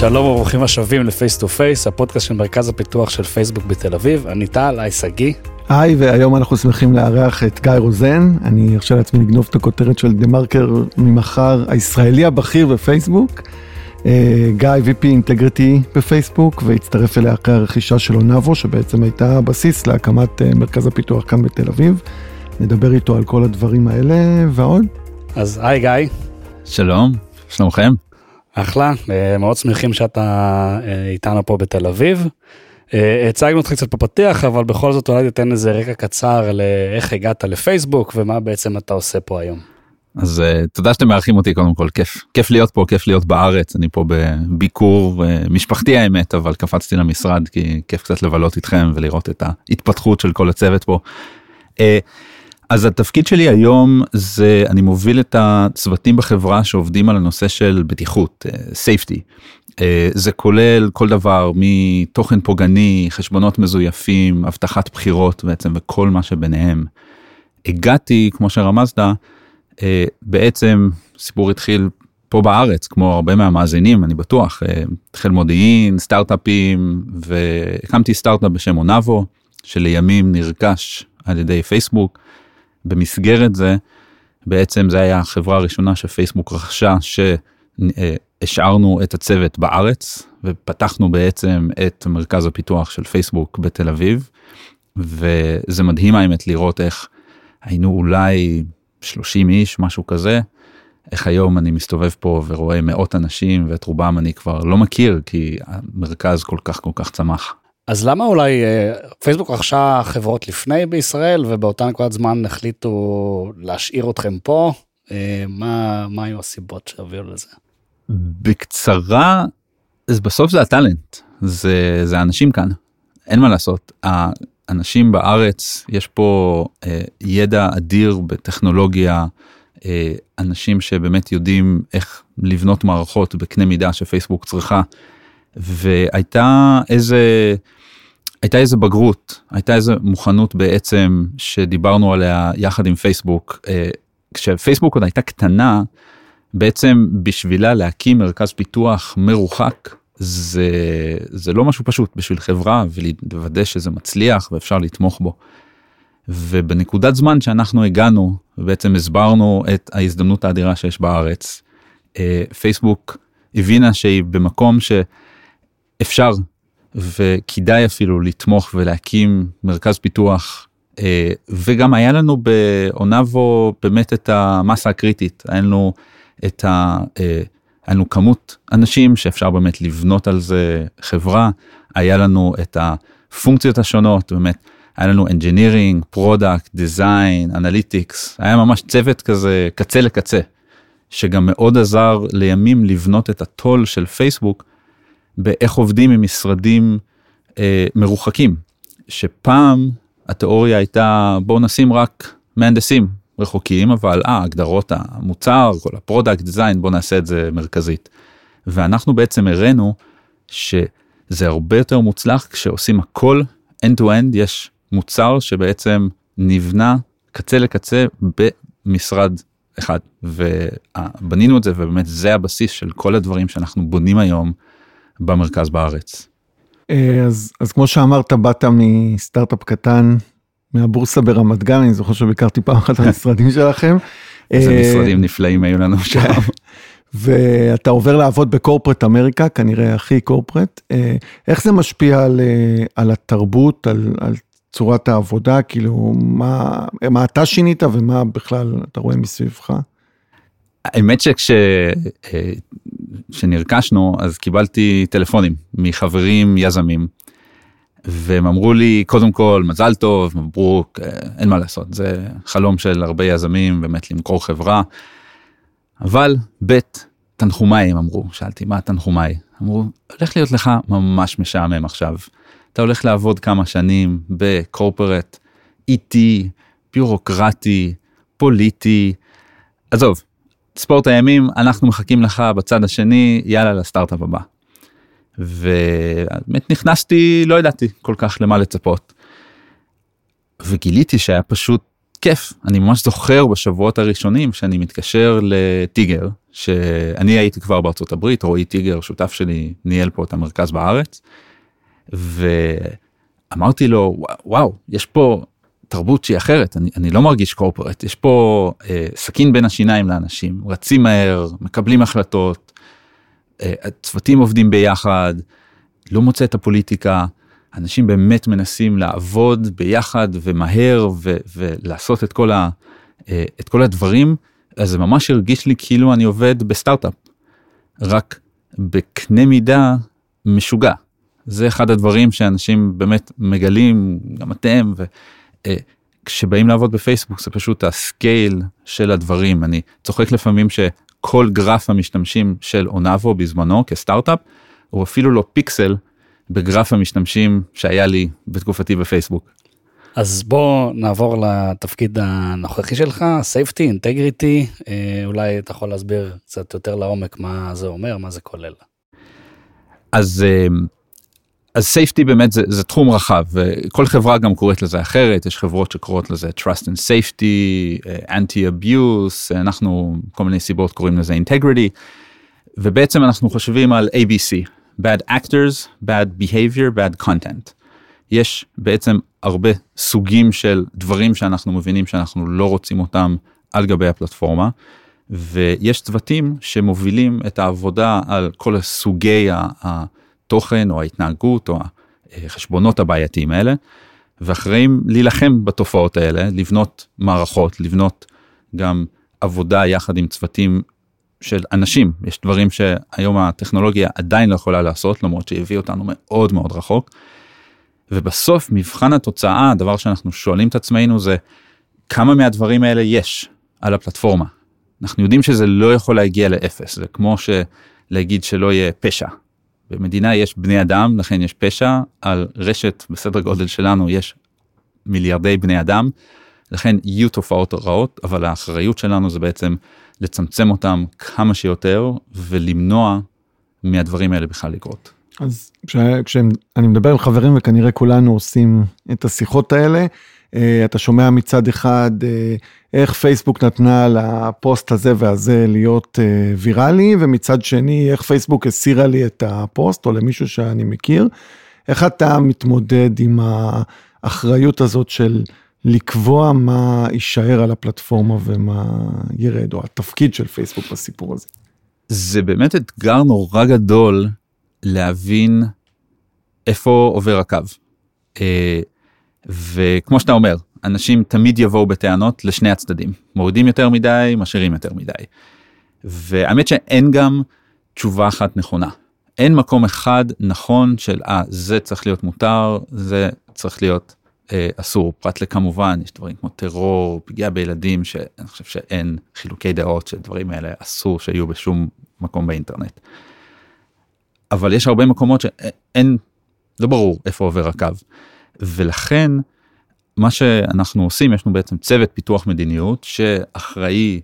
שלום וברוכים השבים ל Face to Face, הפודקאסט של מרכז הפיתוח של פייסבוק בתל אביב. אני טל, היי שגיא. היי, והיום אנחנו שמחים לארח את גיא רוזן. אני ארשה לעצמי לגנוב את הכותרת של דה מרקר ממחר, הישראלי הבכיר בפייסבוק. אה, גיא VP Integrity בפייסבוק, והצטרף אליה אחרי הרכישה של אונאבו, שבעצם הייתה הבסיס להקמת אה, מרכז הפיתוח כאן בתל אביב. נדבר איתו על כל הדברים האלה ועוד. אז היי גיא. שלום, שלומכם? אחלה, אה, מאוד שמחים שאתה אה, איתנו פה בתל אביב. אה, הצגנו אותך קצת בפתיח, אבל בכל זאת אולי תיתן איזה רקע קצר לאיך הגעת לפייסבוק ומה בעצם אתה עושה פה היום. אז תודה שאתם מארחים אותי קודם כל, כיף, כיף להיות פה, כיף להיות בארץ, אני פה בביקור משפחתי האמת, אבל קפצתי למשרד כי כיף קצת לבלות איתכם ולראות את ההתפתחות של כל הצוות פה. אז התפקיד שלי היום זה אני מוביל את הצוותים בחברה שעובדים על הנושא של בטיחות, safety. זה כולל כל דבר מתוכן פוגעני, חשבונות מזויפים, אבטחת בחירות בעצם וכל מה שביניהם. הגעתי, כמו שרמזת, בעצם סיפור התחיל פה בארץ, כמו הרבה מהמאזינים, אני בטוח, חיל מודיעין, סטארט-אפים, והקמתי סטארט-אפ בשם אונבו, שלימים נרכש על ידי פייסבוק. במסגרת זה, בעצם זה היה החברה הראשונה שפייסבוק רכשה, שהשארנו את הצוות בארץ, ופתחנו בעצם את מרכז הפיתוח של פייסבוק בתל אביב, וזה מדהים האמת לראות איך היינו אולי 30 איש, משהו כזה, איך היום אני מסתובב פה ורואה מאות אנשים ואת רובם אני כבר לא מכיר כי המרכז כל כך כל כך צמח. אז למה אולי אה, פייסבוק רכשה חברות לפני בישראל ובאותה נקודת זמן החליטו להשאיר אתכם פה? אה, מה, מה היו הסיבות שהביאו לזה? בקצרה, בסוף זה הטאלנט, זה, זה האנשים כאן, אין מה לעשות. האנשים בארץ, יש פה אה, ידע אדיר בטכנולוגיה, אה, אנשים שבאמת יודעים איך לבנות מערכות בקנה מידה שפייסבוק צריכה. והייתה איזה הייתה איזה בגרות הייתה איזה מוכנות בעצם שדיברנו עליה יחד עם פייסבוק אה, כשפייסבוק עוד הייתה קטנה בעצם בשבילה להקים מרכז פיתוח מרוחק זה זה לא משהו פשוט בשביל חברה ולוודא שזה מצליח ואפשר לתמוך בו. ובנקודת זמן שאנחנו הגענו ובעצם הסברנו את ההזדמנות האדירה שיש בארץ אה, פייסבוק הבינה שהיא במקום שאפשר וכדאי אפילו לתמוך ולהקים מרכז פיתוח אה, וגם היה לנו באונבו באמת את המסה הקריטית. היה לנו את ה... אה, היה לנו כמות אנשים שאפשר באמת לבנות על זה חברה. היה לנו את הפונקציות השונות באמת היה לנו engineering, product, design, analytics. היה ממש צוות כזה קצה לקצה שגם מאוד עזר לימים לבנות את ה tool של פייסבוק באיך עובדים עם משרדים אה, מרוחקים, שפעם התיאוריה הייתה בואו נשים רק מהנדסים רחוקים, אבל אה, הגדרות המוצר, כל ה product design, בואו נעשה את זה מרכזית. ואנחנו בעצם הראינו שזה הרבה יותר מוצלח כשעושים הכל end to end, יש מוצר שבעצם נבנה קצה לקצה במשרד אחד. ובנינו את זה ובאמת זה הבסיס של כל הדברים שאנחנו בונים היום במרכז בארץ. אה, אז, אז כמו שאמרת, באת מסטארט-אפ קטן, מהבורסה ברמת גן, אני זוכר שביקרתי פעם אחת במשרדים שלכם. איזה אה, משרדים נפלאים היו לנו שם. ואתה עובר לעבוד בקורפרט אמריקה, כנראה הכי קורפרט. אה, איך זה משפיע על, על התרבות, על, על צורת העבודה, כאילו, מה, מה אתה שינית ומה בכלל אתה רואה מסביבך? האמת שכשנרכשנו אז קיבלתי טלפונים מחברים יזמים והם אמרו לי קודם כל מזל טוב מברוק אין מה לעשות זה חלום של הרבה יזמים באמת למכור חברה. אבל ב' תנחומיי הם אמרו שאלתי מה תנחומיי? אמרו הולך להיות לך ממש משעמם עכשיו. אתה הולך לעבוד כמה שנים בקורפרט איטי ביורוקרטי פוליטי. עזוב ספורט הימים אנחנו מחכים לך בצד השני יאללה לסטארט-אפ הבא. ובאמת נכנסתי לא ידעתי כל כך למה לצפות. וגיליתי שהיה פשוט כיף אני ממש זוכר בשבועות הראשונים שאני מתקשר לטיגר שאני הייתי כבר בארצות הברית רועי טיגר שותף שלי ניהל פה את המרכז בארץ. ואמרתי לו וואו יש פה תרבות שהיא אחרת אני, אני לא מרגיש קורפרט יש פה אה, סכין בין השיניים לאנשים רצים מהר מקבלים החלטות אה, הצוותים עובדים ביחד לא מוצא את הפוליטיקה אנשים באמת מנסים לעבוד ביחד ומהר ו- ולעשות את כל, ה- אה, את כל הדברים אז זה ממש הרגיש לי כאילו אני עובד בסטארט-אפ רק בקנה מידה משוגע. זה אחד הדברים שאנשים באמת מגלים גם אתם וכשבאים אה, לעבוד בפייסבוק זה פשוט ה scale של הדברים אני צוחק לפעמים שכל גרף המשתמשים של אונאבו בזמנו כסטארט-אפ הוא אפילו לא פיקסל בגרף המשתמשים שהיה לי בתקופתי בפייסבוק. אז בוא נעבור לתפקיד הנוכחי שלך, safety, integrity, אה, אולי אתה יכול להסביר קצת יותר לעומק מה זה אומר, מה זה כולל. אז אה, אז safety באמת זה, זה תחום רחב וכל חברה גם קוראת לזה אחרת יש חברות שקוראות לזה trust and safety אה, anti abuse אנחנו כל מיני סיבות קוראים לזה integrity ובעצם אנחנו חושבים על abc bad actors, bad behavior, bad content. יש בעצם הרבה סוגים של דברים שאנחנו מבינים שאנחנו לא רוצים אותם על גבי הפלטפורמה, ויש צוותים שמובילים את העבודה על כל סוגי התוכן או ההתנהגות או החשבונות הבעייתיים האלה, ואחראים להילחם בתופעות האלה, לבנות מערכות, לבנות גם עבודה יחד עם צוותים של אנשים יש דברים שהיום הטכנולוגיה עדיין לא יכולה לעשות למרות שהביא אותנו מאוד מאוד רחוק. ובסוף מבחן התוצאה הדבר שאנחנו שואלים את עצמנו זה כמה מהדברים האלה יש על הפלטפורמה. אנחנו יודעים שזה לא יכול להגיע לאפס זה כמו שלהגיד שלא יהיה פשע. במדינה יש בני אדם לכן יש פשע על רשת בסדר גודל שלנו יש מיליארדי בני אדם לכן יהיו תופעות רעות אבל האחריות שלנו זה בעצם לצמצם אותם כמה שיותר ולמנוע מהדברים האלה בכלל לקרות. אז כשאני מדבר עם חברים וכנראה כולנו עושים את השיחות האלה, אתה שומע מצד אחד אה, איך פייסבוק נתנה לפוסט הזה והזה להיות אה, ויראלי, ומצד שני איך פייסבוק הסירה לי את הפוסט או למישהו שאני מכיר. איך אתה מתמודד עם האחריות הזאת של לקבוע מה יישאר על הפלטפורמה ומה ירד, או התפקיד של פייסבוק בסיפור הזה. זה באמת אתגר נורא גדול להבין איפה עובר הקו. וכמו שאתה אומר, אנשים תמיד יבואו בטענות לשני הצדדים, מורידים יותר מדי, משאירים יותר מדי. והאמת שאין גם תשובה אחת נכונה. אין מקום אחד נכון של אה, זה צריך להיות מותר, זה צריך להיות אה, אסור פרט לכמובן יש דברים כמו טרור פגיעה בילדים שאני חושב שאין חילוקי דעות שדברים האלה אסור שיהיו בשום מקום באינטרנט. אבל יש הרבה מקומות שאין לא ברור איפה עובר הקו ולכן מה שאנחנו עושים יש לנו בעצם צוות פיתוח מדיניות שאחראי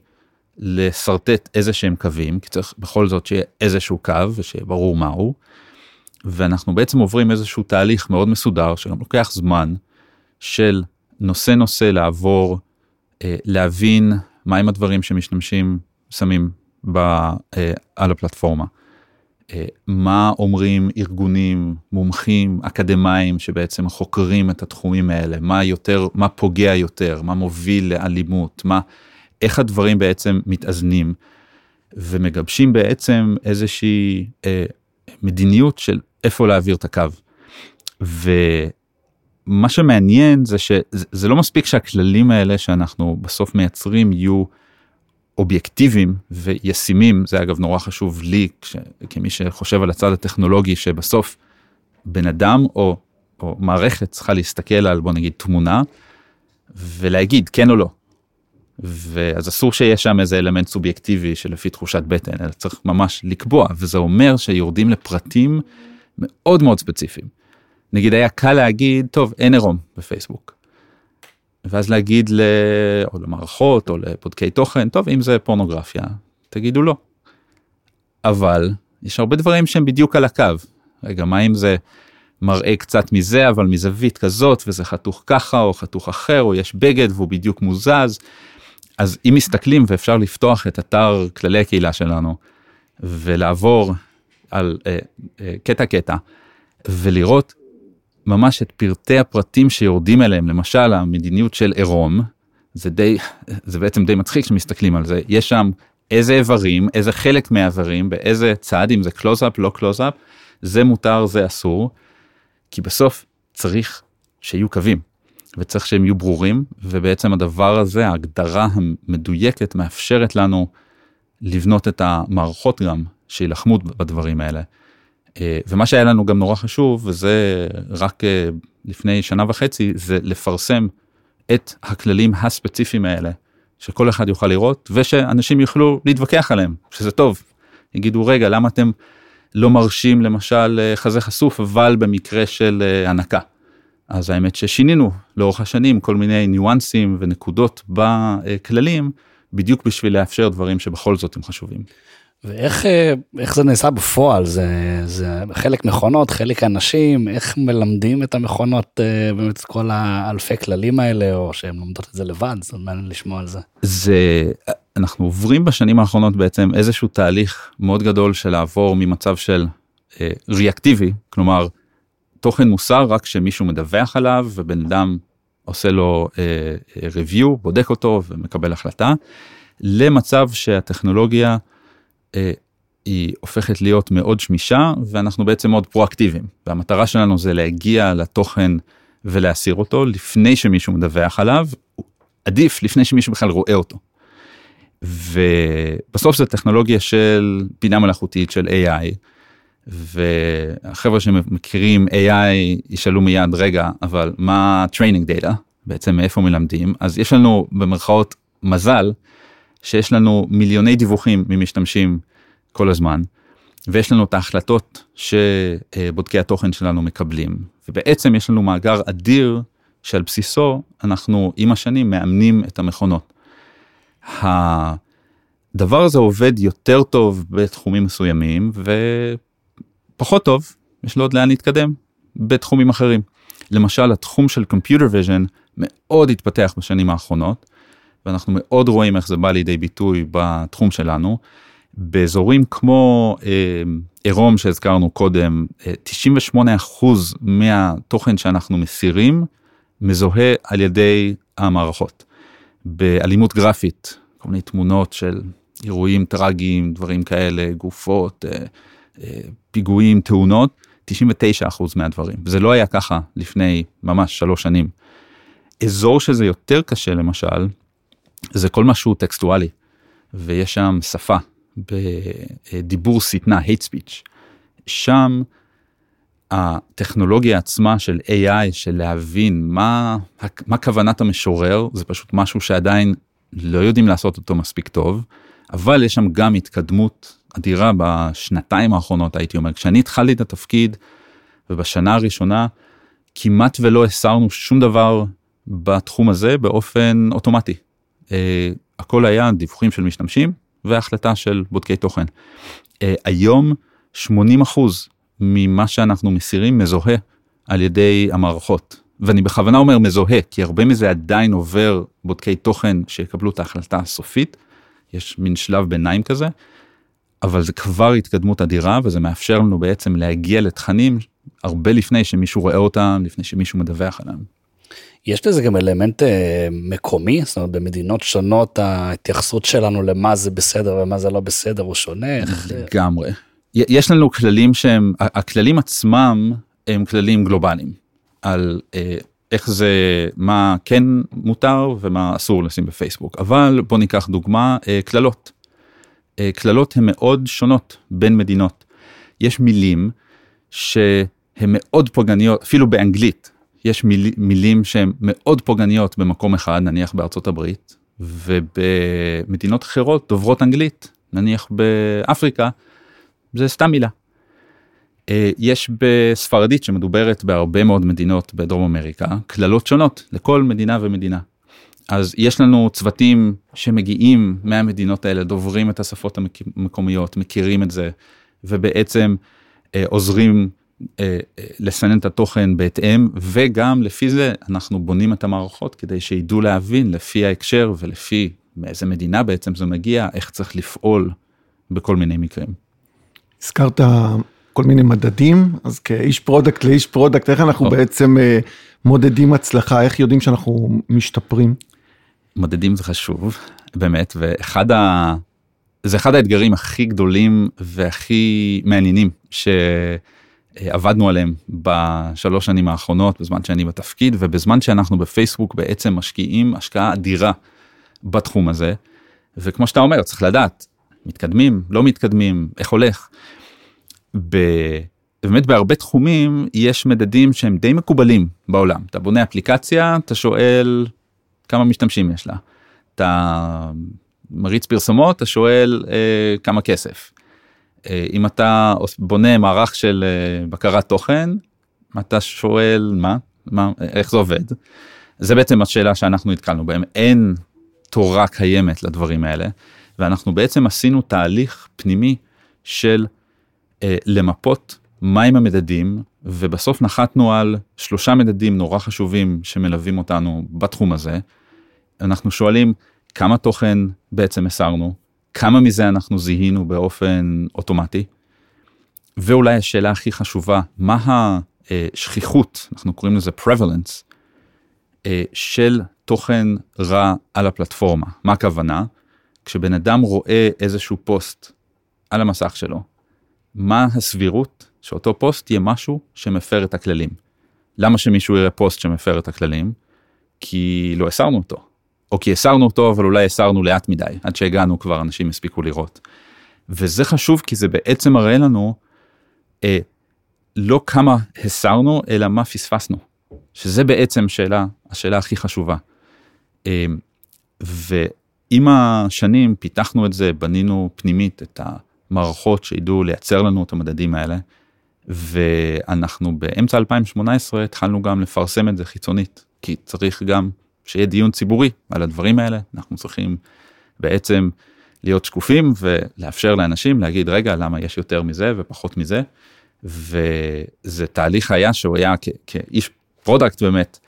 לשרטט איזה שהם קווים כי צריך בכל זאת שיהיה איזשהו קו ושיהיה ברור מהו. ואנחנו בעצם עוברים איזשהו תהליך מאוד מסודר שגם לוקח זמן של נושא נושא לעבור, אה, להבין מהם הדברים שמשתמשים שמים ב, אה, על הפלטפורמה. אה, מה אומרים ארגונים, מומחים, אקדמאים שבעצם חוקרים את התחומים האלה, מה יותר, מה פוגע יותר, מה מוביל לאלימות, מה, איך הדברים בעצם מתאזנים? ומגבשים בעצם איזושהי אה, מדיניות של איפה להעביר את הקו. ו, מה שמעניין זה שזה לא מספיק שהכללים האלה שאנחנו בסוף מייצרים יהיו אובייקטיביים וישימים זה אגב נורא חשוב לי כש, כמי שחושב על הצד הטכנולוגי שבסוף בן אדם או, או מערכת צריכה להסתכל על בוא נגיד תמונה ולהגיד כן או לא. ואז אסור שיש שם איזה אלמנט סובייקטיבי שלפי תחושת בטן אלא צריך ממש לקבוע וזה אומר שיורדים לפרטים מאוד מאוד ספציפיים. נגיד היה קל להגיד טוב אין עירום בפייסבוק. ואז להגיד ל... או למערכות או לבודקי תוכן טוב אם זה פורנוגרפיה תגידו לא. אבל יש הרבה דברים שהם בדיוק על הקו. רגע מה אם זה מראה קצת מזה אבל מזווית כזאת וזה חתוך ככה או חתוך אחר או יש בגד והוא בדיוק מוזז. אז אם מסתכלים ואפשר לפתוח את אתר כללי הקהילה שלנו ולעבור על אה, אה, קטע קטע ולראות ממש את פרטי הפרטים שיורדים אליהם למשל המדיניות של עירום זה די זה בעצם די מצחיק שמסתכלים על זה יש שם איזה איברים איזה חלק מהאיברים באיזה צד אם זה קלוזאפ לא קלוזאפ זה מותר זה אסור. כי בסוף צריך שיהיו קווים וצריך שהם יהיו ברורים ובעצם הדבר הזה ההגדרה המדויקת מאפשרת לנו לבנות את המערכות גם שילחמו בדברים האלה. אה, ומה שהיה לנו גם נורא חשוב וזה רק אה, לפני שנה וחצי זה לפרסם את הכללים הספציפיים האלה שכל אחד יוכל לראות ושאנשים יוכלו להתווכח עליהם שזה טוב. יגידו רגע למה אתם לא מרשים למשל אה, חזה חשוף אבל במקרה של הנקה. אז האמת ששינינו לאורך השנים כל מיני ניואנסים ונקודות בכללים בדיוק בשביל לאפשר דברים שבכל זאת הם חשובים. ואיך אה, זה נעשה בפועל זה זה חלק מכונות חלק אנשים איך מלמדים את המכונות אה, באמת כל האלפי כללים האלה או שהן לומדות את זה לבד זה מעניין לשמוע על זה. זה אנחנו עוברים בשנים האחרונות בעצם איזשהו תהליך מאוד גדול של לעבור ממצב של אה, ריאקטיבי כלומר תוכן מוסר רק שמישהו מדווח עליו ובן אדם עושה לו אה, review בודק אותו ומקבל החלטה למצב שהטכנולוגיה. אה, היא הופכת להיות מאוד שמישה ואנחנו בעצם מאוד פרואקטיביים. והמטרה שלנו זה להגיע לתוכן ולהסיר אותו לפני שמישהו מדווח עליו עדיף לפני שמישהו בכלל רואה אותו. ובסוף זה טכנולוגיה של בינה מלאכותית של AI והחבר'ה שמכירים AI ישאלו מיד רגע אבל מה training data? בעצם מאיפה מלמדים? אז יש לנו במרכאות מזל שיש לנו מיליוני דיווחים ממשתמשים כל הזמן, ויש לנו את ההחלטות שבודקי התוכן שלנו מקבלים, ובעצם יש לנו מאגר אדיר שעל בסיסו אנחנו עם השנים מאמנים את המכונות. הדבר הזה עובד יותר טוב בתחומים מסוימים ופחות טוב, יש לו עוד לאן להתקדם בתחומים אחרים. למשל התחום של Computer Vision מאוד התפתח בשנים האחרונות. ואנחנו מאוד רואים איך זה בא לידי ביטוי בתחום שלנו. באזורים כמו אה, עירום שהזכרנו קודם, 98 אה, אחוז מהתוכן שאנחנו מסירים מזוהה על ידי המערכות. באלימות גרפית, כל מיני תמונות של אירועים טרגיים, דברים כאלה, גופות, אה, פיגועים, תאונות, 99 אחוז מהדברים. זה לא היה ככה לפני ממש שלוש שנים. אזור שזה יותר קשה למשל, זה כל משהו טקסטואלי ויש שם שפה בדיבור שטנה hate speech. שם הטכנולוגיה עצמה של AI של להבין מה מה כוונת המשורר זה פשוט משהו שעדיין לא יודעים לעשות אותו מספיק טוב אבל יש שם גם התקדמות אדירה בשנתיים האחרונות הייתי אומר. כשאני התחלתי את התפקיד ובשנה הראשונה כמעט ולא הסרנו שום דבר בתחום הזה באופן אוטומטי הכל היה דיווחים של משתמשים והחלטה של בודקי תוכן. אה, היום 80 אחוז ממה שאנחנו מסירים מזוהה על ידי המערכות ואני בכוונה אומר מזוהה כי הרבה מזה עדיין עובר בודקי תוכן שיקבלו את ההחלטה הסופית יש מין שלב ביניים כזה. אבל זה כבר התקדמות אדירה וזה מאפשר לנו בעצם להגיע לתכנים הרבה לפני שמישהו רואה אותם לפני שמישהו מדווח עליהם. יש לזה גם אלמנט אה, מקומי, זאת אומרת במדינות שונות ההתייחסות שלנו למה זה בסדר ומה זה לא בסדר הוא שונה. לגמרי. יש לנו כללים שהם, הכללים עצמם הם כללים גלובליים על אה, איך זה, מה כן מותר ומה אסור לשים בפייסבוק, אבל בוא ניקח דוגמה, אה, קללות. אה, קללות הן מאוד שונות בין מדינות. יש מילים שהן מאוד פוגעניות, אפילו באנגלית. יש מיל, מילים שהן מאוד פוגעניות במקום אחד, נניח בארצות הברית, ובמדינות אחרות דוברות אנגלית, נניח באפריקה, זה סתם מילה. אה, יש בספרדית שמדוברת בהרבה מאוד מדינות בדרום אמריקה, קללות שונות לכל מדינה ומדינה. אז יש לנו צוותים שמגיעים מהמדינות האלה, דוברים את השפות המקומיות, מכירים את זה, ובעצם אה, עוזרים לסנן את התוכן בהתאם וגם לפי זה אנחנו בונים את המערכות כדי שידעו להבין לפי ההקשר ולפי מאיזה מדינה בעצם זה מגיע איך צריך לפעול בכל מיני מקרים. הזכרת כל מיני מדדים אז כאיש product לאיש product איך אנחנו או. בעצם אה, מודדים הצלחה איך יודעים שאנחנו משתפרים. מדדים זה חשוב באמת ואחד ה... זה אחד האתגרים הכי גדולים והכי מעניינים שעבדנו עליהם בשלוש שנים האחרונות בזמן שאני בתפקיד ובזמן שאנחנו בפייסבוק בעצם משקיעים השקעה אדירה בתחום הזה וכמו שאתה אומר צריך לדעת מתקדמים לא מתקדמים איך הולך. ב- באמת בהרבה תחומים יש מדדים שהם די מקובלים בעולם אתה בונה אפליקציה אתה שואל כמה משתמשים יש לה. אתה מריץ פרסומות אתה שואל אה, כמה כסף. אה, אם אתה בונה מערך של אה, בקרת תוכן אתה שואל מה מה איך זה עובד. זה בעצם השאלה שאנחנו נתקלנו בהם אין תורה קיימת לדברים האלה ואנחנו בעצם עשינו תהליך פנימי של אה, למפות מהם המדדים ובסוף נחתנו על שלושה מדדים נורא חשובים שמלווים אותנו בתחום הזה. אנחנו שואלים כמה תוכן בעצם הסרנו, כמה מזה אנחנו זיהינו באופן אוטומטי, ואולי השאלה הכי חשובה, מה השכיחות, אנחנו קוראים לזה prevalence, אה, של תוכן רע על הפלטפורמה. מה הכוונה? כשבן אדם רואה איזשהו פוסט על המסך שלו, מה הסבירות שאותו פוסט יהיה משהו שמפר את הכללים. למה שמישהו יראה פוסט שמפר את הכללים? כי לא הסרנו אותו. או כי הסרנו אותו אבל אולי הסרנו לאט מדי עד שהגענו כבר אנשים הספיקו לראות. וזה חשוב כי זה בעצם מראה לנו אה, לא כמה הסרנו אלא מה פספסנו. שזה בעצם שאלה השאלה הכי חשובה. אה, ועם השנים פיתחנו את זה בנינו פנימית את המערכות שידעו לייצר לנו את המדדים האלה. ואנחנו באמצע 2018 התחלנו גם לפרסם את זה חיצונית כי צריך גם שיהיה דיון ציבורי על הדברים האלה אנחנו צריכים בעצם להיות שקופים ולאפשר לאנשים להגיד רגע למה יש יותר מזה ופחות מזה. וזה תהליך היה שהוא היה כ- כאיש product באמת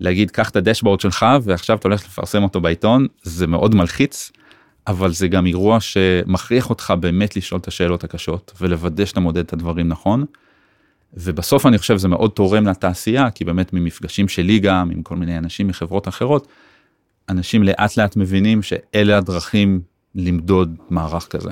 להגיד קח את ה dashboard שלך ועכשיו אתה הולך לפרסם אותו בעיתון זה מאוד מלחיץ. אבל זה גם אירוע שמכריח אותך באמת לשאול את השאלות הקשות ולוודא שאתה מודד את הדברים נכון. ובסוף אני חושב זה מאוד תורם לתעשייה כי באמת ממפגשים שלי גם עם כל מיני אנשים מחברות אחרות. אנשים לאט לאט מבינים שאלה הדרכים למדוד מערך כזה.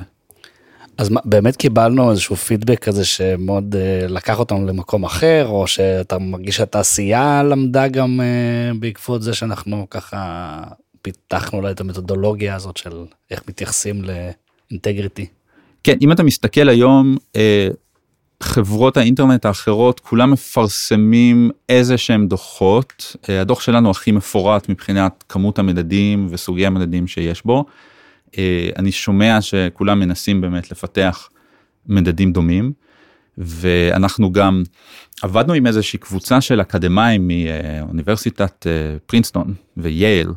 אז מה, באמת קיבלנו איזשהו פידבק כזה שמאוד uh, לקח אותנו למקום אחר או שאתה מרגיש שהתעשייה למדה גם uh, בעקבות זה שאנחנו ככה פיתחנו לה את המתודולוגיה הזאת של איך מתייחסים לאינטגריטי. כן אם אתה מסתכל היום אה, חברות האינטרנט האחרות כולם מפרסמים איזה שהם דוחות אה, הדוח שלנו הכי מפורט מבחינת כמות המדדים וסוגי המדדים שיש בו. אה, אני שומע שכולם מנסים באמת לפתח מדדים דומים ואנחנו גם עבדנו עם איזושהי קבוצה של אקדמאים מאוניברסיטת אה, פרינסטון וייל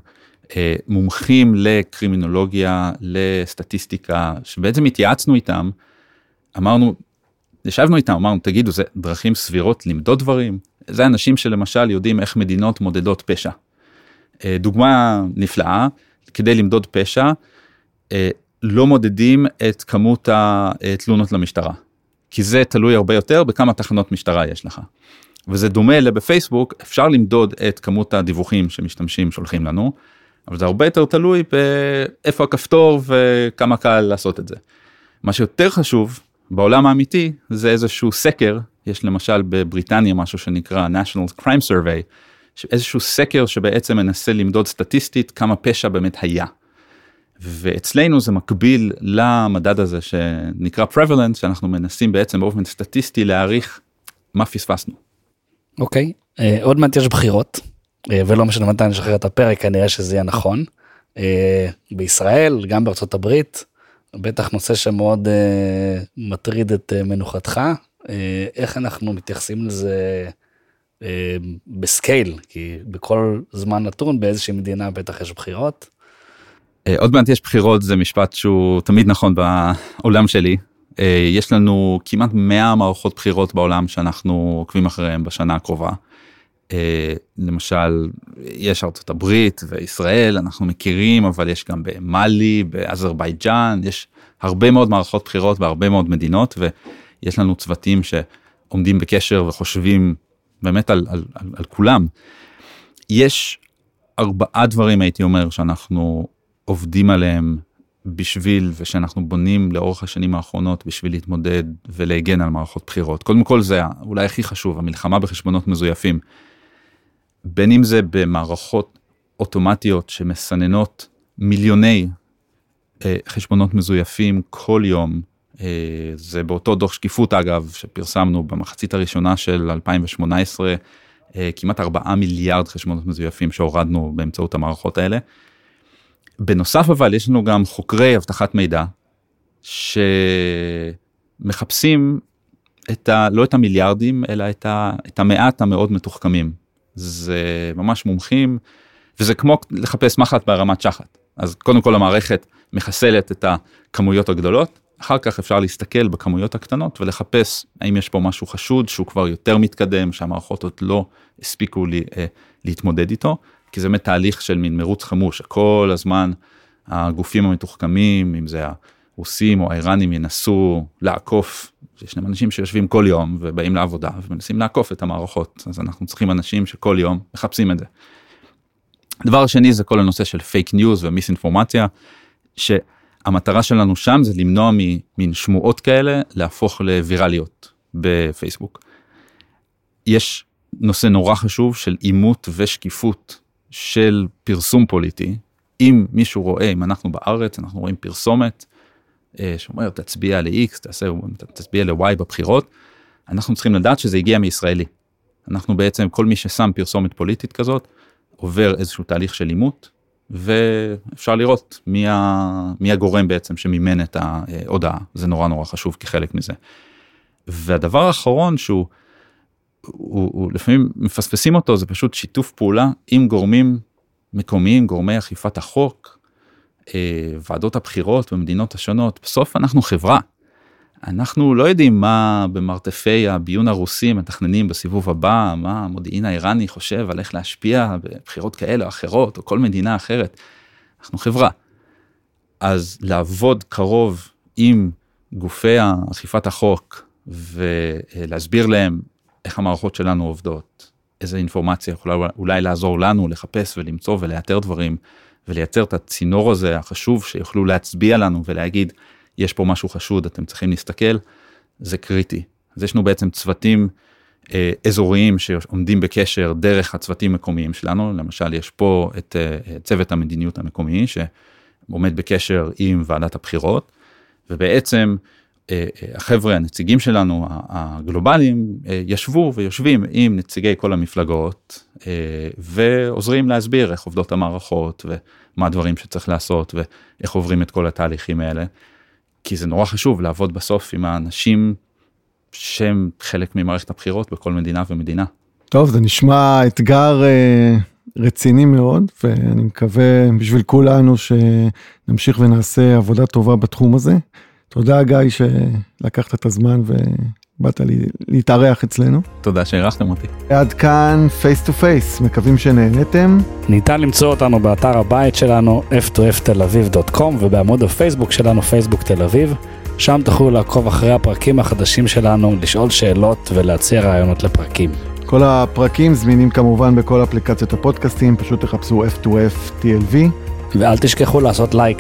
מומחים לקרימינולוגיה לסטטיסטיקה שבעצם התייעצנו איתם אמרנו ישבנו איתם אמרנו תגידו זה דרכים סבירות למדוד דברים זה אנשים שלמשל יודעים איך מדינות מודדות פשע. אה, דוגמה נפלאה כדי למדוד פשע אה, לא מודדים את כמות התלונות למשטרה כי זה תלוי הרבה יותר בכמה תחנות משטרה יש לך. וזה דומה לבפייסבוק אפשר למדוד את כמות הדיווחים שמשתמשים שולחים לנו אבל זה הרבה יותר תלוי באיפה הכפתור וכמה קל לעשות את זה. מה שיותר חשוב בעולם האמיתי זה איזשהו סקר יש למשל בבריטניה משהו שנקרא national crime survey איזשהו סקר שבעצם מנסה למדוד סטטיסטית כמה פשע באמת היה. ואצלנו זה מקביל למדד הזה שנקרא prevalence שאנחנו מנסים בעצם באופן סטטיסטי להעריך מה פספסנו. אוקיי אה, עוד מעט יש בחירות אה, ולא משנה מתי נשחרר את הפרק כנראה שזה יהיה נכון. אה, בישראל גם בארצות הברית בטח נושא שמאוד אה, מטריד את אה, מנוחתך אה, איך אנחנו מתייחסים לזה אה, בסקייל כי בכל זמן נתון באיזושהי מדינה בטח יש בחירות. אה, עוד מעט יש בחירות זה משפט שהוא תמיד נכון בעולם שלי אה, יש לנו כמעט 100 מערכות בחירות בעולם שאנחנו עוקבים אחריהם בשנה הקרובה. אה, למשל, יש ארצות הברית וישראל, אנחנו מכירים, אבל יש גם במאלי, באזרבייג'אן, יש הרבה מאוד מערכות בחירות בהרבה מאוד מדינות, ויש לנו צוותים שעומדים בקשר וחושבים באמת על, על, על, על כולם. יש ארבעה דברים, הייתי אומר, שאנחנו עובדים עליהם בשביל ושאנחנו בונים לאורך השנים האחרונות בשביל להתמודד ולהגן על מערכות בחירות. קודם כל זה אולי הכי חשוב, המלחמה בחשבונות מזויפים. בין אם זה במערכות אוטומטיות שמסננות מיליוני אה, חשבונות מזויפים כל יום, אה, זה באותו דוח שקיפות אגב שפרסמנו במחצית הראשונה של 2018, אה, כמעט 4 מיליארד חשבונות מזויפים שהורדנו באמצעות המערכות האלה. בנוסף אבל יש לנו גם חוקרי אבטחת מידע שמחפשים את ה, לא את המיליארדים אלא את, ה, את המעט המאוד מתוחכמים. זה ממש מומחים וזה כמו לחפש מחט בהרמת שחת. אז קודם כל המערכת מחסלת את הכמויות הגדולות, אחר כך אפשר להסתכל בכמויות הקטנות ולחפש האם יש פה משהו חשוד שהוא כבר יותר מתקדם שהמערכות עוד לא הספיקו לי, אה, להתמודד איתו. כי זה באמת תהליך של מין מרוץ חימוש, כל הזמן הגופים המתוחכמים, אם זה הרוסים או האיראנים ינסו לעקוף, יש להם אנשים שיושבים כל יום ובאים לעבודה ומנסים לעקוף את המערכות, אז אנחנו צריכים אנשים שכל יום מחפשים את זה. הדבר השני זה כל הנושא של fake news ומיסאינפורמציה, שהמטרה שלנו שם זה למנוע ממין שמועות כאלה להפוך לווירליות בפייסבוק. יש נושא נורא חשוב של אימות ושקיפות של פרסום פוליטי, אם מישהו רואה, אם אנחנו בארץ, אנחנו רואים פרסומת שאומר תצביע ל-X, תעשה, תצביע ל-Y בבחירות, אנחנו צריכים לדעת שזה הגיע מישראלי. אנחנו בעצם, כל מי ששם פרסומת פוליטית כזאת, עובר איזשהו תהליך של אימות, ואפשר לראות מי, ה, מי הגורם בעצם שמימן את ההודעה, זה נורא נורא חשוב כחלק מזה. והדבר האחרון שהוא, הוא, הוא לפעמים מפספסים אותו זה פשוט שיתוף פעולה עם גורמים מקומיים גורמי אכיפת החוק אה, ועדות הבחירות במדינות השונות בסוף אנחנו חברה. אנחנו לא יודעים מה במרתפי הביון הרוסי מתכננים בסיבוב הבא מה המודיעין האיראני חושב על איך להשפיע בבחירות כאלה או אחרות או כל מדינה אחרת. אנחנו חברה. אז לעבוד קרוב עם גופי אכיפת החוק ולהסביר להם איך המערכות שלנו עובדות, איזה אינפורמציה יכולה אולי לעזור לנו לחפש ולמצוא ולאתר דברים ולייצר את הצינור הזה החשוב שיוכלו להצביע לנו ולהגיד יש פה משהו חשוד אתם צריכים להסתכל זה קריטי. אז יש לנו בעצם צוותים אה, אזוריים שעומדים בקשר דרך הצוותים מקומיים שלנו למשל יש פה את אה, צוות המדיניות המקומי שעומד בקשר עם ועדת הבחירות ובעצם החבר'ה הנציגים שלנו הגלובליים אה, ישבו ויושבים עם נציגי כל המפלגות ועוזרים להסביר איך עובדות המערכות ומה הדברים שצריך לעשות ואיך עוברים את כל התהליכים האלה. כי זה נורא חשוב לעבוד בסוף עם האנשים שהם חלק ממערכת הבחירות בכל מדינה ומדינה. טוב זה נשמע אתגר רציני מאוד ואני מקווה בשביל כולנו שנמשיך ונעשה עבודה טובה בתחום הזה. תודה גיא שלקחת את הזמן ובאת לי, להתארח אצלנו. תודה שאירחתם אותי. עד כאן פייס טו פייס, מקווים שנהנתם. ניתן למצוא אותנו באתר הבית שלנו f2ftelaviv.com ובעמוד הפייסבוק שלנו פייסבוק תל אביב. שם תוכלו לעקוב אחרי הפרקים החדשים שלנו, לשאול שאלות ולהציע רעיונות לפרקים. כל הפרקים זמינים כמובן בכל אפליקציות הפודקאסטים, פשוט תחפשו F2F TLV. ואל תשכחו לעשות לייק.